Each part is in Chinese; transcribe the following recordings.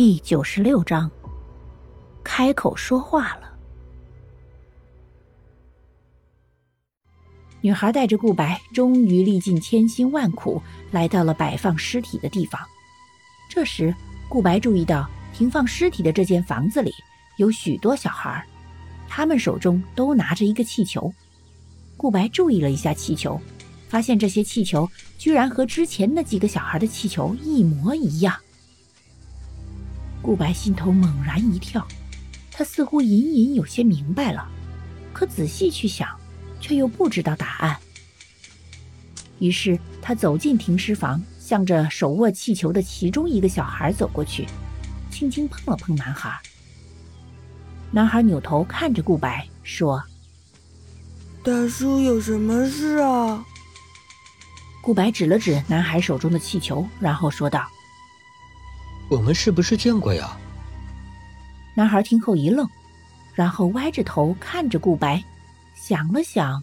第九十六章，开口说话了。女孩带着顾白，终于历尽千辛万苦，来到了摆放尸体的地方。这时，顾白注意到停放尸体的这间房子里有许多小孩，他们手中都拿着一个气球。顾白注意了一下气球，发现这些气球居然和之前那几个小孩的气球一模一样。顾白心头猛然一跳，他似乎隐隐有些明白了，可仔细去想，却又不知道答案。于是他走进停尸房，向着手握气球的其中一个小孩走过去，轻轻碰了碰男孩。男孩扭头看着顾白，说：“大叔，有什么事啊？”顾白指了指男孩手中的气球，然后说道。我们是不是见过呀？男孩听后一愣，然后歪着头看着顾白，想了想，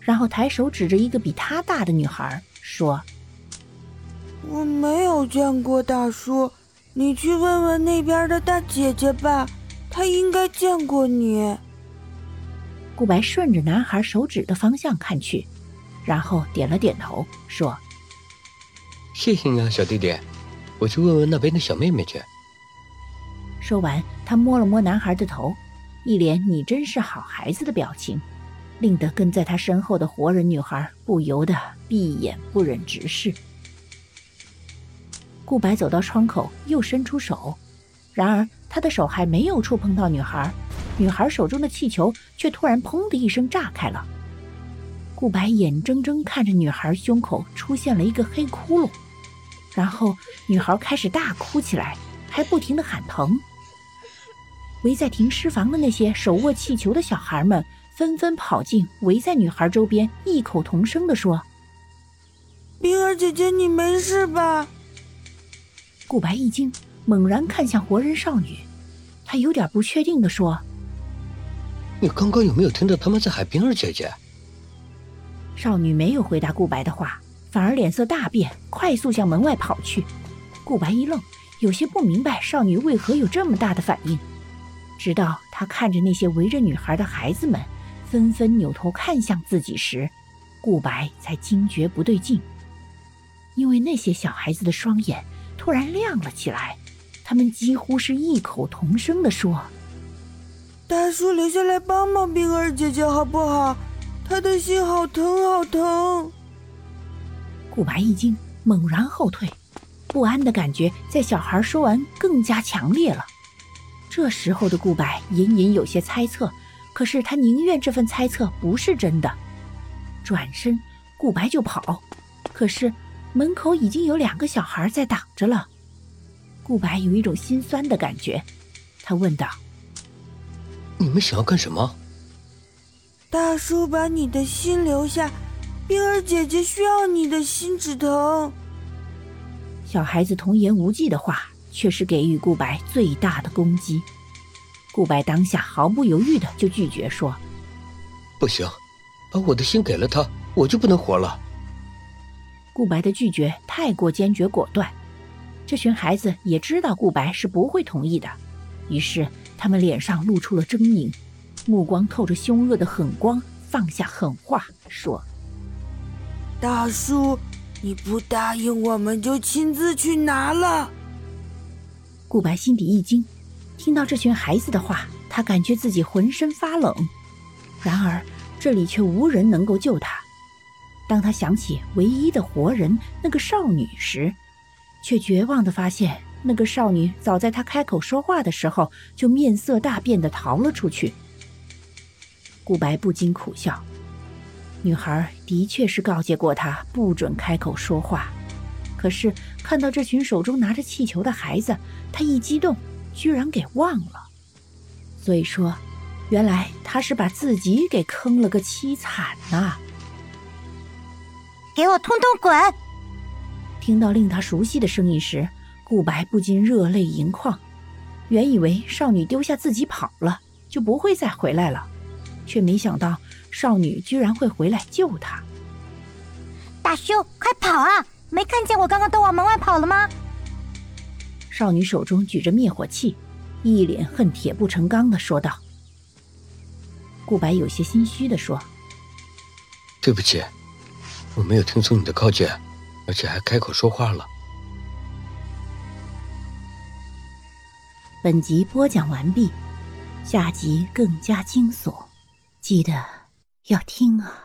然后抬手指着一个比他大的女孩说：“我没有见过大叔，你去问问那边的大姐姐吧，她应该见过你。”顾白顺着男孩手指的方向看去，然后点了点头说：“谢谢你啊，小弟弟。”我去问问那边的小妹妹去。说完，他摸了摸男孩的头，一脸“你真是好孩子”的表情，令得跟在他身后的活人女孩不由得闭眼不忍直视。顾白走到窗口，又伸出手，然而他的手还没有触碰到女孩，女孩手中的气球却突然“砰”的一声炸开了。顾白眼睁睁看着女孩胸口出现了一个黑窟窿。然后，女孩开始大哭起来，还不停的喊疼。围在停尸房的那些手握气球的小孩们纷纷跑进，围在女孩周边，异口同声的说：“冰儿姐姐，你没事吧？”顾白一惊，猛然看向活人少女，他有点不确定的说：“你刚刚有没有听到他们在喊冰儿姐姐？”少女没有回答顾白的话。反而脸色大变，快速向门外跑去。顾白一愣，有些不明白少女为何有这么大的反应。直到他看着那些围着女孩的孩子们纷纷扭头看向自己时，顾白才惊觉不对劲。因为那些小孩子的双眼突然亮了起来，他们几乎是异口同声地说：“大叔，留下来帮帮冰儿姐姐好不好？她的心好疼，好疼。”顾白一惊，猛然后退，不安的感觉在小孩说完更加强烈了。这时候的顾白隐隐有些猜测，可是他宁愿这份猜测不是真的。转身，顾白就跑，可是门口已经有两个小孩在挡着了。顾白有一种心酸的感觉，他问道：“你们想要干什么？”大叔，把你的心留下。冰儿姐姐需要你的心止疼。小孩子童言无忌的话，却是给予顾白最大的攻击。顾白当下毫不犹豫的就拒绝说：“不行，把我的心给了他，我就不能活了。”顾白的拒绝太过坚决果断，这群孩子也知道顾白是不会同意的，于是他们脸上露出了狰狞，目光透着凶恶的狠光，放下狠话说。大叔，你不答应，我们就亲自去拿了。顾白心底一惊，听到这群孩子的话，他感觉自己浑身发冷。然而这里却无人能够救他。当他想起唯一的活人那个少女时，却绝望的发现，那个少女早在他开口说话的时候就面色大变的逃了出去。顾白不禁苦笑。女孩的确是告诫过他不准开口说话，可是看到这群手中拿着气球的孩子，他一激动，居然给忘了。所以说，原来他是把自己给坑了个凄惨呐！给我通通滚！听到令他熟悉的声音时，顾白不禁热泪盈眶。原以为少女丢下自己跑了，就不会再回来了，却没想到。少女居然会回来救他！大叔，快跑啊！没看见我刚刚都往门外跑了吗？少女手中举着灭火器，一脸恨铁不成钢的说道。顾白有些心虚的说：“对不起，我没有听从你的告诫，而且还开口说话了。”本集播讲完毕，下集更加惊悚，记得要听啊！